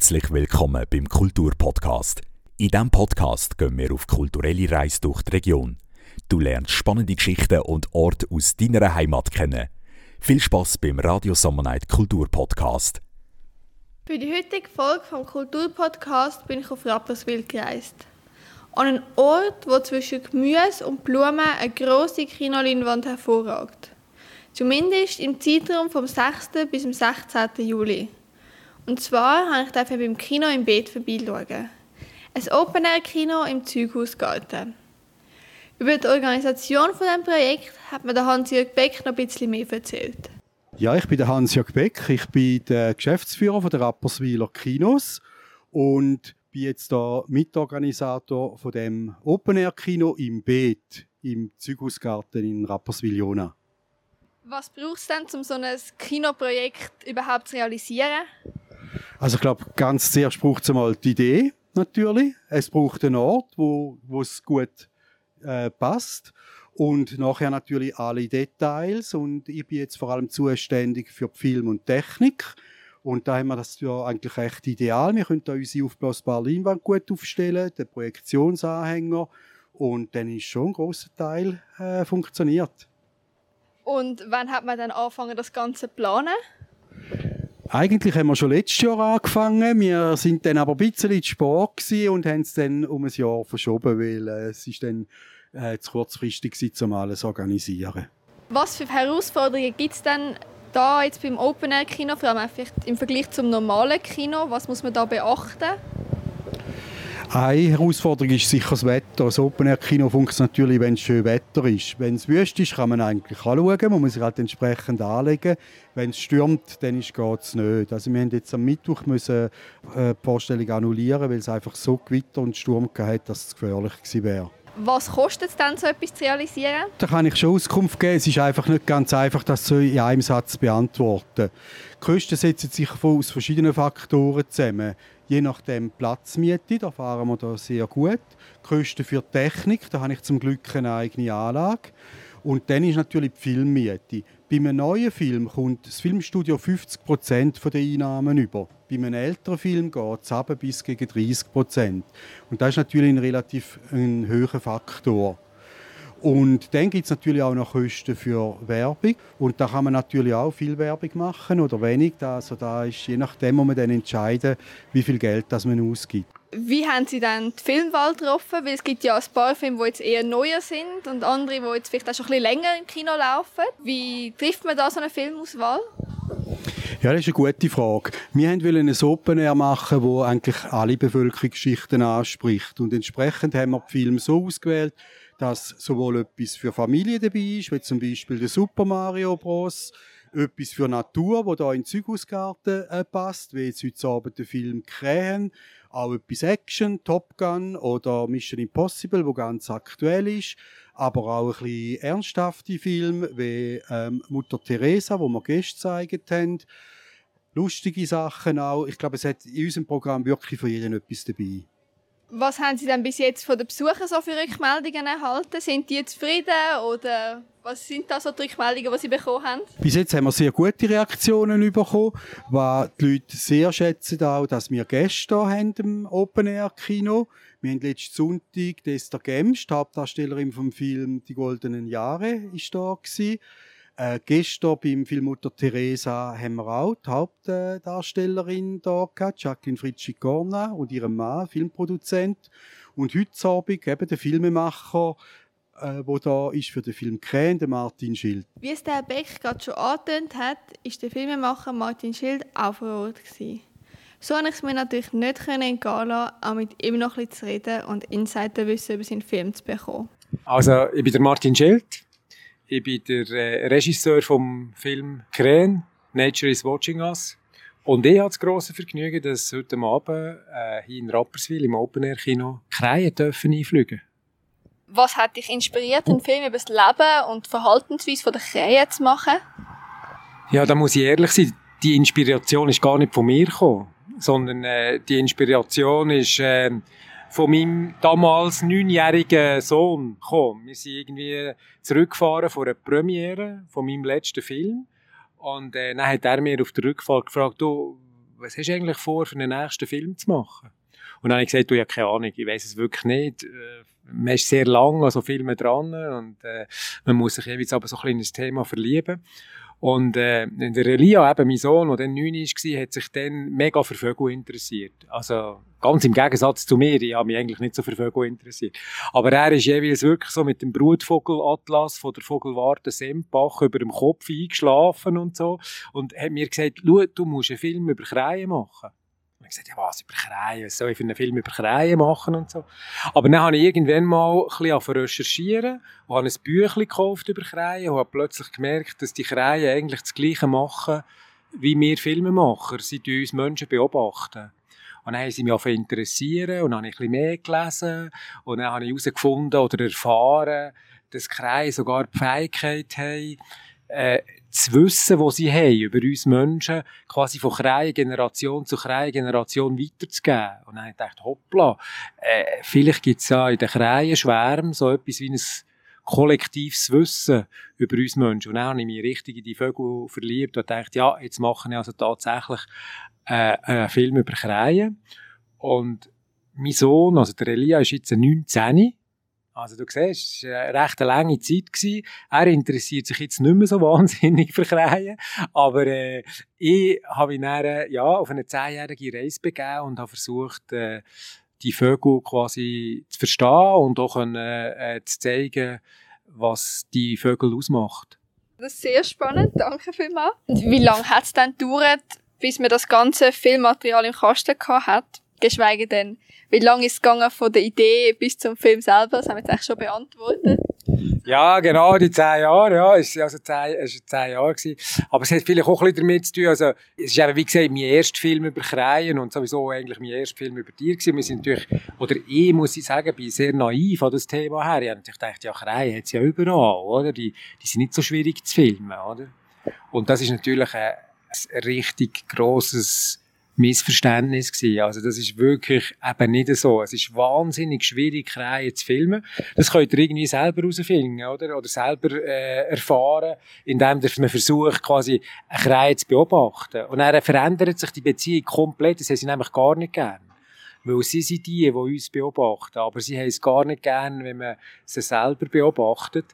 Herzlich willkommen beim Kulturpodcast. In diesem Podcast gehen wir auf kulturelle Reise durch die Region. Du lernst spannende Geschichten und Orte aus deiner Heimat kennen. Viel Spaß beim Radio Summer Night Kulturpodcast. Für die heutige Folge vom Kulturpodcast bin ich auf Rapperswil gereist. An einen Ort, wo zwischen Gemüse und Blumen eine grosse Kinoleinwand hervorragt. Zumindest im Zeitraum vom 6. bis zum 16. Juli. Und zwar habe ich dafür beim Kino im Bett vorbeischauen. Ein Open-Air-Kino im Zeughaus Galten. Über die Organisation von diesem Projekt hat mir Hans-Jörg Beck noch ein bisschen mehr erzählt. Ja, ich bin der Hans-Jörg Beck. Ich bin der Geschäftsführer der Rapperswiler Kinos und bin jetzt da Mitorganisator von dem Open-Air-Kino im Beet im Zeughausgarten in Rapperswil-Jona. Was braucht es denn, um so ein Kinoprojekt überhaupt zu realisieren? Also ich glaube, ganz zuerst braucht es einmal die Idee natürlich. Es braucht einen Ort, wo, es gut äh, passt. Und nachher natürlich alle Details. Und ich bin jetzt vor allem zuständig für Film und Technik. Und da haben wir das ja eigentlich recht ideal. Wir können da unsere aufblasbare Leinwand gut aufstellen, den Projektionsanhänger. Und dann ist schon ein grosser Teil äh, funktioniert. Und wann hat man dann angefangen, das Ganze zu planen? Eigentlich haben wir schon letztes Jahr angefangen. Wir sind dann aber ein bisschen zu spät und haben es dann um ein Jahr verschoben, weil äh, es ist dann äh, zu kurzfristig war, um alles zu organisieren. Was für Herausforderungen gibt es denn da jetzt beim Open Air Kino, vor allem im Vergleich zum normalen Kino? Was muss man da beachten? Eine Herausforderung ist sicher das Wetter. Das Open-Air-Kino funktioniert natürlich, wenn es schön Wetter ist. Wenn es wüst ist, kann man eigentlich anschauen. Man muss sich halt entsprechend anlegen. Wenn es stürmt, dann geht es nicht. Also wir haben jetzt am Mittwoch müssen, äh, die Vorstellung annullieren, weil es einfach so Gewitter und Sturm hat, dass es gefährlich gewesen wäre. Was kostet es dann, so etwas zu realisieren? Da kann ich schon Auskunft geben. Es ist einfach nicht ganz einfach, das so in einem Satz zu beantworten. Die Kosten setzen sich aus verschiedenen Faktoren zusammen je nachdem Platzmiete, da fahren wir da sehr gut. Kosten für Technik, da habe ich zum Glück eine eigene Anlage. Und dann ist natürlich die Filmmiete. Bei einem neuen Film kommt das Filmstudio 50% der Einnahmen über. Bei einem älteren Film geht es bis gegen 30%. Und das ist natürlich ein relativ ein hoher Faktor. Und dann gibt es natürlich auch noch Kosten für Werbung. Und da kann man natürlich auch viel Werbung machen oder wenig. Also da ist je nachdem, wo man dann entscheiden, wie viel Geld das man ausgibt. Wie haben Sie dann die Filmwahl getroffen? Weil es gibt ja ein paar Filme, die jetzt eher neuer sind und andere, die jetzt vielleicht auch schon ein bisschen länger im Kino laufen. Wie trifft man da so eine Filmauswahl? Ja, das ist eine gute Frage. Wir wollten ein Open Air machen, wo eigentlich alle Bevölkerungsschichten anspricht. Und entsprechend haben wir die Filme so ausgewählt, dass sowohl etwas für Familie dabei ist, wie zum Beispiel der Super Mario Bros., etwas für Natur, wo da in den Zeughausgarten äh, passt, wie jetzt heute Abend der Film Krähen, auch etwas Action, Top Gun oder Mission Impossible, wo ganz aktuell ist, aber auch ein bisschen ernsthafte Filme wie ähm, Mutter Teresa, wo wir Gäste gezeigt haben, lustige Sachen auch. Ich glaube, es hat in unserem Programm wirklich für jeden etwas dabei. Was haben Sie denn bis jetzt von den Besuchern so für Rückmeldungen erhalten? Sind die zufrieden oder was sind da so die Rückmeldungen, die Sie bekommen haben? Bis jetzt haben wir sehr gute Reaktionen bekommen, was die Leute sehr schätzen auch, dass wir Gäste hier haben im Open Air Kino. Wir haben letzten Sonntag Esther Gemst, Hauptdarstellerin vom Film Die goldenen Jahre, ist da gewesen. Äh, gestern beim Film Mutter Teresa haben wir auch die Hauptdarstellerin da gehabt, Jacqueline Fritschi-Corna und ihren Mann, Filmproduzent. Und heute Abend eben der Filmemacher, äh, wo da ist für den Film Krähen, der Martin Schild. Wie es der Herr Beck gerade schon angetönt hat, ist der Filmemacher Martin Schild auch vor Ort gewesen. So konnte ich es mir natürlich nicht entgehen lassen, auch mit ihm noch ein bisschen zu reden und Insiderwissen über seinen Film zu bekommen. Also, ich bin der Martin Schild. Ich bin der äh, Regisseur vom Film Krähen, Nature is Watching Us. Und ich habe das grosse Vergnügen, dass heute Abend äh, hier in Rapperswil im Open Air Kino Krähen dürfen einfliegen. Was hat dich inspiriert, einen Film über das Leben und die Verhaltensweise der Krähen zu machen? Ja, da muss ich ehrlich sein, die Inspiration ist gar nicht von mir gekommen, sondern äh, die Inspiration ist äh, von meinem damals neunjährigen Sohn gekommen. Wir sind irgendwie zurückgefahren von einer Premiere von meinem letzten Film. Und äh, dann hat er mir auf der Rückfahrt gefragt, du, was hast du eigentlich vor, für den nächsten Film zu machen? Und dann habe ich gesagt, du, ja keine Ahnung, ich weiß es wirklich nicht. Äh, man ist sehr lang an so Filmen dran und äh, man muss sich jeweils aber so ein kleines Thema verlieben. Und äh, der Elia, eben mein Sohn, der dann neun war, hat sich dann mega für Vögel interessiert. Also ganz im Gegensatz zu mir, ich habe mich eigentlich nicht so für Vögel interessiert. Aber er ist jeweils wirklich so mit dem Brutvogelatlas von der Vogelwarte Sempach über dem Kopf eingeschlafen und so. Und hat mir gesagt, schau, du musst einen Film über Kreien machen. Ich gesagt, ja was, über Kreien, was soll ich für einen Film über Kreien machen und so. Aber dann habe ich irgendwann mal ein bisschen recherchieren und habe ein Büchlein gekauft über Kreien und habe plötzlich gemerkt, dass die Kreien eigentlich das Gleiche machen, wie wir Filmemacher. Sie uns Menschen beobachten. Und dann haben sie mich auch interessieren und dann habe ich ein bisschen mehr gelesen und dann habe ich herausgefunden oder erfahren, dass Kreie sogar die Fähigkeit haben, äh, zu wissen, was sie haben über uns Menschen, quasi von Krähengeneration zu Krähengeneration weiterzugeben. Und dann habe ich gedacht, hoppla, äh, vielleicht gibt es ja in den Krähenschwärmen so etwas wie ein kollektives Wissen über uns Menschen. Und dann habe ich mich richtig in die Vögel verliebt und dachte, ja, jetzt mache ich also tatsächlich äh, einen Film über Krähen. Und mein Sohn, also der Elia, ist jetzt 19 also du siehst, es war eine recht lange Zeit. Gewesen. Er interessiert sich jetzt nicht mehr so wahnsinnig für Krähen, aber äh, ich habe ihn dann, äh, ja, auf eine zehnjährige Reise begeben und habe versucht, äh, die Vögel quasi zu verstehen und auch können, äh, zu zeigen, was die Vögel ausmacht. Das ist sehr spannend, danke vielmals. Wie lange hat es dann gedauert, bis man das ganze Filmmaterial im Kasten hat? Geschweige denn, wie lange ist es gegangen von der Idee bis zum Film selber? Das haben wir jetzt eigentlich schon beantwortet. Ja, genau, die zehn Jahre, ja, war also zehn, es zehn Jahre gewesen. Aber es hat vielleicht auch ein bisschen damit zu tun, also, es ist eben, wie gesagt, mein erster Film über Kreien und sowieso eigentlich mein erster Film über Tiere gewesen. Wir sind natürlich, oder ich muss ich sagen, bin sehr naiv an das Thema her. Ich habe natürlich gedacht, ja, Kreien hat es ja überall, oder? Die, die sind nicht so schwierig zu filmen, oder? Und das ist natürlich ein, ein richtig grosses, Missverständnis gewesen. Also das ist wirklich eben nicht so. Es ist wahnsinnig schwierig, Krähen zu filmen. Das könnt ihr irgendwie selber herausfinden, oder? Oder selber äh, erfahren, indem man versucht, quasi eine Krähe zu beobachten. Und dann verändert sich die Beziehung komplett. Das haben sie nämlich gar nicht gern. Weil sie sind die, die uns beobachten. Aber sie haben es gar nicht gern, wenn man sie selber beobachtet.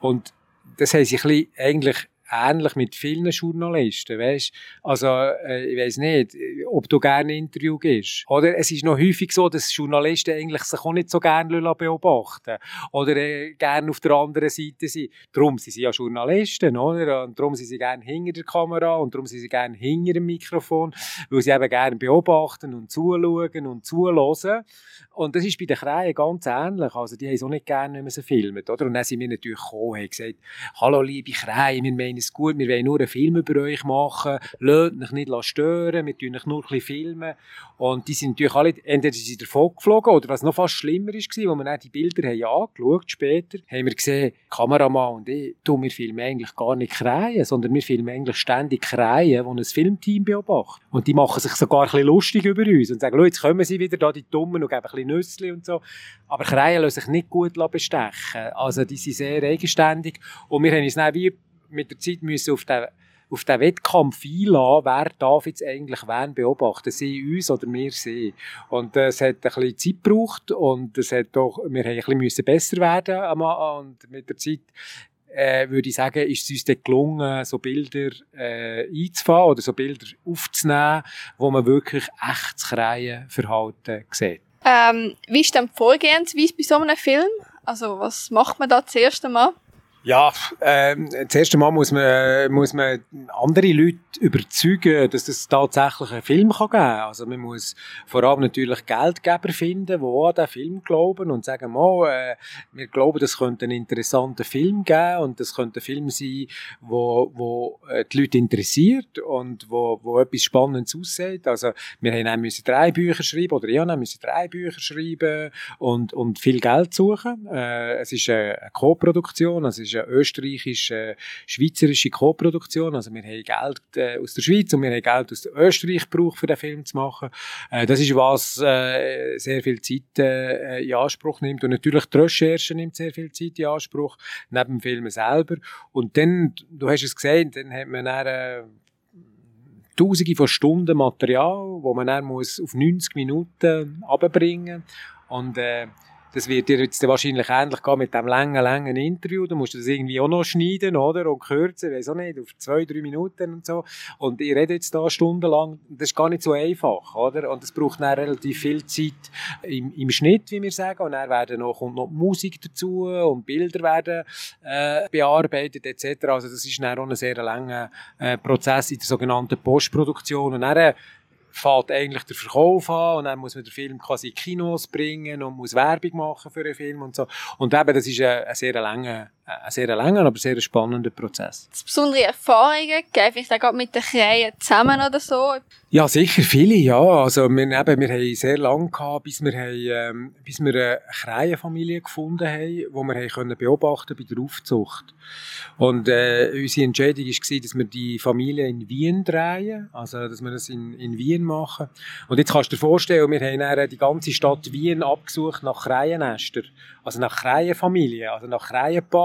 Und das haben sie ein bisschen eigentlich ähnlich mit vielen Journalisten, weißt? Also, äh, ich weiß nicht, ob du gerne ein Interview gibst. Oder es ist noch häufig so, dass Journalisten eigentlich sich auch nicht so gerne beobachten oder äh, gerne auf der anderen Seite sind. Darum sind sie ja Journalisten, oder? Und darum sind sie gerne hinter der Kamera und darum sind sie gerne hinter dem Mikrofon, weil sie eben gerne beobachten und zuschauen und zuhören. Und das ist bei den Krähen ganz ähnlich. Also, die haben es auch nicht gerne, wenn man sie filmt, oder? Und dann sind wir natürlich gekommen, haben gesagt, hallo liebe Krähe, wir meinen es gut, wir wollen nur einen Film über euch machen, lasst euch nicht stören, wir tun euch nur ein bisschen filmen. Und die sind natürlich alle, entweder sind sie davon geflogen, oder was noch fast schlimmer war, als wir dann die Bilder haben angeschaut später, haben wir gesehen, Kameramann und ich, du, wir filmen eigentlich gar nicht Krähen, sondern wir filmen eigentlich ständig Krähen, die ein Filmteam beobachten. Und die machen sich sogar ein bisschen lustig über uns und sagen, jetzt kommen sie wieder da, die Dummen, und geben ein bisschen Nüsse und so. Aber Krähen lassen sich nicht gut bestechen. Also die sind sehr eigenständig und wir haben uns dann wie mit der Zeit müssen auf den, auf den Wettkampf einlassen, wer darf jetzt eigentlich wen beobachten, sie uns oder wir sie. Und es hat ein bisschen Zeit gebraucht und es hat auch, wir haben ein bisschen besser werden und mit der Zeit äh, würde ich sagen, ist es uns dann gelungen, so Bilder äh, einzufahren oder so Bilder aufzunehmen, wo man wirklich echtes Krähenverhalten sieht. Ähm, wie ist dann die Vorgehensweise bei so einem Film? Also was macht man da das erste Mal? Ja, ähm, das erste Mal muss man, muss man andere Leute überzeugen, dass es tatsächlich einen Film kann geben kann. Also man muss vor allem natürlich Geldgeber finden, die an diesen Film glauben und sagen, mal, äh, wir glauben, das könnte einen interessanten Film geben und das könnte ein Film sein, wo, wo äh, die Leute interessiert und wo, wo etwas Spannendes aussieht. Also wir haben müssen drei Bücher schreiben oder ich müssen drei Bücher schreiben und, und viel Geld suchen. Äh, es ist eine Co-Produktion, also ist eine österreichisch-schweizerische Co-Produktion. Also wir haben Geld äh, aus der Schweiz und wir haben Geld aus Österreich gebraucht, für den Film zu machen. Äh, das ist was äh, sehr viel Zeit in Anspruch nimmt. Und natürlich die Recherche nimmt sehr viel Zeit in Anspruch, neben dem Film selber. Und dann, du hast es gesehen, dann hat man dann, Tausende von Stunden Material, wo man dann muss auf 90 Minuten abbringen und äh, das wird dir jetzt wahrscheinlich ähnlich gehen mit dem langen, langen Interview. Du musst das irgendwie auch noch schneiden, oder? Und kürzen, weiß auch nicht, auf zwei, drei Minuten und so. Und ich rede jetzt da stundenlang. Das ist gar nicht so einfach, oder? Und es braucht dann relativ viel Zeit im, im Schnitt, wie wir sagen. Und dann werden noch, kommt noch Musik dazu und Bilder werden äh, bearbeitet, etc. Also das ist dann auch ein sehr langer äh, Prozess in der sogenannten Postproduktion. Und dann fällt eigentlich der Verkauf an und dann muss man den Film quasi in Kinos bringen und muss Werbung machen für den Film und so. Und eben, das ist ein, ein sehr langer, ein sehr langer, aber sehr spannender Prozess. Es besondere Erfahrungen gegeben, vielleicht auch gerade mit den Kreien zusammen oder so? Ja, sicher viele, ja. Also wir, eben, wir haben sehr lange gehabt, bis wir, haben, ähm, bis wir eine Kreienfamilie gefunden haben, die wir haben können beobachten bei der Aufzucht. Und äh, unsere Entscheidung war, dass wir die Familie in Wien drehen, also dass wir das in, in Wien machen. Und jetzt kannst du dir vorstellen, wir haben dann die ganze Stadt Wien abgesucht nach Kreiennester, also nach Kreienfamilien, also nach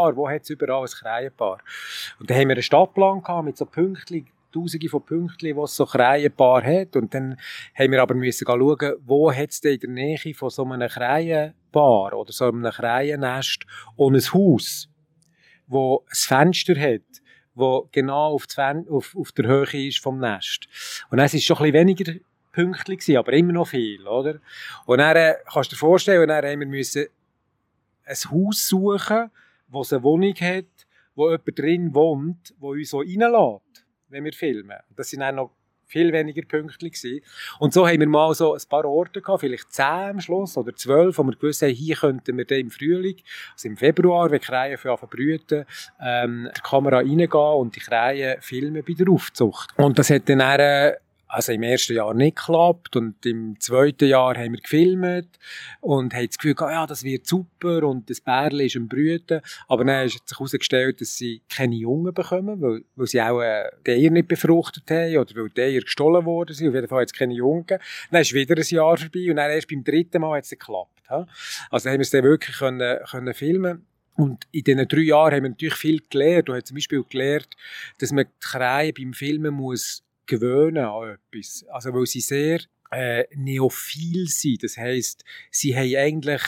Kreienpaar. Wo hat es überall ein Kreienpaar? Und dann haben wir einen Stadtplan gehabt mit so Pünktchen, Tausende von Pünktchen, die es so Kreienpaar hat. Und dann haben wir aber müssen schauen, wo hat es in der Nähe von so einem Kreienpaar oder so einem Kreiennest und ein Haus, wo ein Fenster hat, wo genau auf, auf, auf der Höhe ist vom Nest. Und es ist schon ein weniger Pünktchen gewesen, aber immer noch viel, oder? Und dann äh, kannst du dir vorstellen, dann haben wir müssen ein Haus suchen, wo es eine Wohnung hat, wo jemand drin wohnt, wo uns so reinlässt wenn wir filmen. Das sind auch noch viel weniger pünktlich gewesen. Und so haben wir mal so ein paar Orte gehabt, vielleicht zehn am Schluss oder zwölf, wo wir gewusst haben, hier könnten wir dann im Frühling, also im Februar, wenn die Krähen für brüten, ähm, die Kamera reingehen und die Krähen filmen bei der Aufzucht. Und das hat dann äh, also im ersten Jahr nicht geklappt und im zweiten Jahr haben wir gefilmt und haben das Gefühl gehabt, ja, das wird super und das Bärli ist am Brüten. Aber dann hat sich herausgestellt, dass sie keine Jungen bekommen, weil, weil sie auch äh, die Eier nicht befruchtet haben oder weil die Eier gestohlen worden sind. Auf jeden Fall hat es keine Jungen. Dann ist wieder ein Jahr vorbei und dann erst beim dritten Mal hat es geklappt. Ha? Also haben wir es dann wirklich können, können filmen und in diesen drei Jahren haben wir natürlich viel gelernt. Du hast zum Beispiel gelernt, dass man die Krähe beim Filmen muss gewöhnen an etwas. Also, weil sie sehr äh, neophil sind. Das heisst, sie haben eigentlich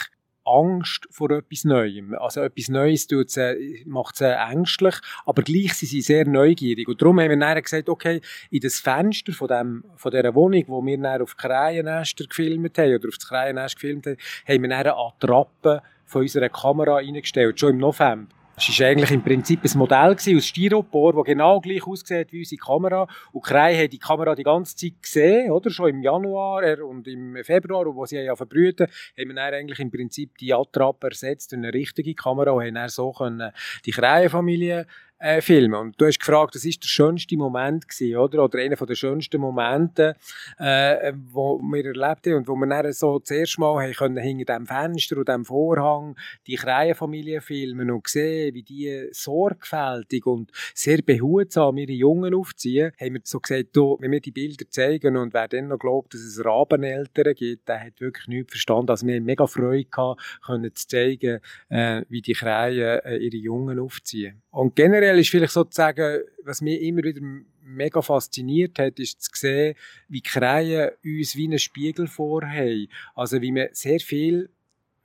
Angst vor etwas Neuem. Also etwas Neues tut sie, macht sie ängstlich, aber gleich sind sie sehr neugierig. Und darum haben wir dann gesagt, okay, in das Fenster von, dem, von dieser Wohnung, wo wir dann auf Krähennester gefilmt haben, oder auf das Krähennest gefilmt haben, haben wir dann eine Attrappe von unserer Kamera eingestellt, schon im November. Es war eigentlich im Prinzip ein Modell aus Styropor, das genau gleich aussieht wie unsere Kamera. Und Krei hat die Kamera die ganze Zeit gesehen, oder? Schon im Januar und im Februar, wo sie ja verbrüten, haben wir dann eigentlich im Prinzip die Attrappe ersetzt durch eine richtige Kamera und haben dann so können die Kreienfamilie äh, filmen. Und du hast gefragt, das ist der schönste Moment gewesen, oder? Oder einer der schönsten Momente, äh, wo wir erlebt haben und wo wir dann so das erste Mal haben können, hinter dem Fenster und dem Vorhang die Kreienfamilie filmen und sehen, wie die sorgfältig und sehr behutsam ihre Jungen aufziehen, haben wir so gesagt, du, wenn wir die Bilder zeigen und wer dann noch glaubt, dass es Rabeneltern gibt, der hat wirklich nichts verstanden. Also wir haben mega Freude gehabt, können zu zeigen, äh, wie die Kreien äh, ihre Jungen aufziehen. Und generell ist vielleicht sozusagen, was mich immer wieder mega fasziniert hat, ist zu sehen, wie Krähen uns wie einen Spiegel vorhaben. Also wie man sehr viel,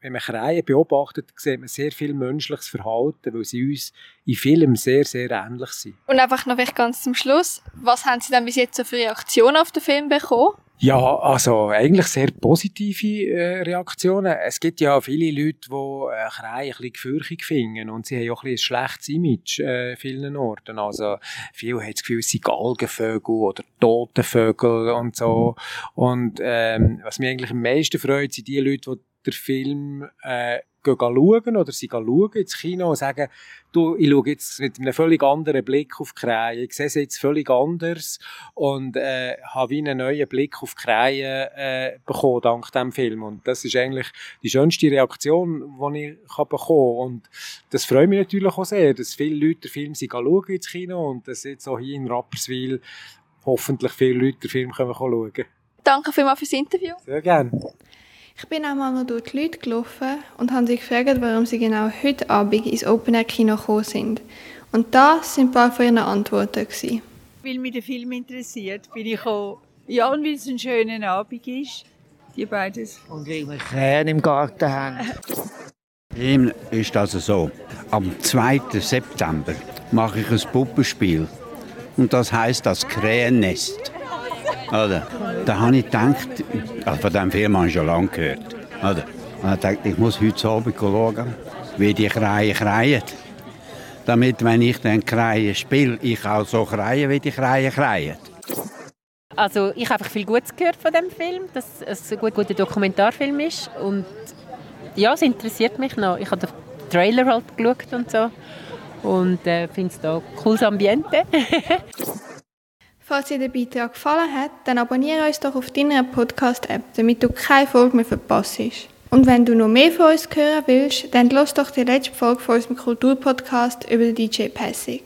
wenn man Krähen beobachtet, sieht man sehr viel menschliches Verhalten, weil sie uns in vielem sehr, sehr ähnlich sind. Und einfach noch ganz zum Schluss, was haben Sie dann bis jetzt so für Reaktionen auf den Film bekommen? Ja, also eigentlich sehr positive äh, Reaktionen. Es gibt ja viele Leute, die äh, Kreie ein bisschen gefürchtig finden und sie haben auch ein, ein schlechtes Image äh, vielen Orten. Also viele haben das Gefühl, es sind Galgenvögel oder Totenvögel und so. Und ähm, was mich eigentlich am meisten freut, sind die Leute, die den Film äh, gehen schauen oder sie schauen ins Kino und sagen, du, ich schaue jetzt mit einem völlig anderen Blick auf Krähen. Ich sehe sie jetzt völlig anders und äh, habe wie einen neuen Blick auf Krähen äh, bekommen dank diesem Film. Und das ist eigentlich die schönste Reaktion, die ich kann bekommen kann. Und das freut mich natürlich auch sehr, dass viele Leute den Film sie schauen ins Kino und dass jetzt auch hier in Rapperswil hoffentlich viele Leute den Film können schauen können. Danke vielmals fürs Interview. Sehr gerne. Ich bin einmal noch durch die Leute gelaufen und habe sie gefragt, warum sie genau heute Abend ins Open Air Kino gekommen sind. Und das sind ein paar von ihren Antworten. Gewesen. Weil mich der Film interessiert, bin ich gekommen. Ja, und weil es ein schöner Abend ist. Die beides. Und weil wir Krähen im Garten haben. Ihm ist also so, am 2. September mache ich ein Puppenspiel. Und das heißt das Krähennest. Oder? Da habe ich gedacht, also von diesem Film habe ich schon lange gehört. Oder? Und ich dachte, ich muss heute Abend schauen, wie die Krähen kreien. Damit, wenn ich dann Krähen spiele, ich auch so kreie, wie die Krähen kreien. Also ich habe viel Gutes gehört von dem Film, dass es ein gut, guter Dokumentarfilm ist und ja, es interessiert mich noch. Ich habe den Trailer halt geschaut und so und äh, finde es da cooles Ambiente. Falls dir der Beitrag gefallen hat, dann abonniere uns doch auf deiner Podcast-App, damit du keine Folge mehr verpasst. Und wenn du noch mehr von uns hören willst, dann lass doch die letzte Folge von unserem Kulturpodcast über den DJ Passig.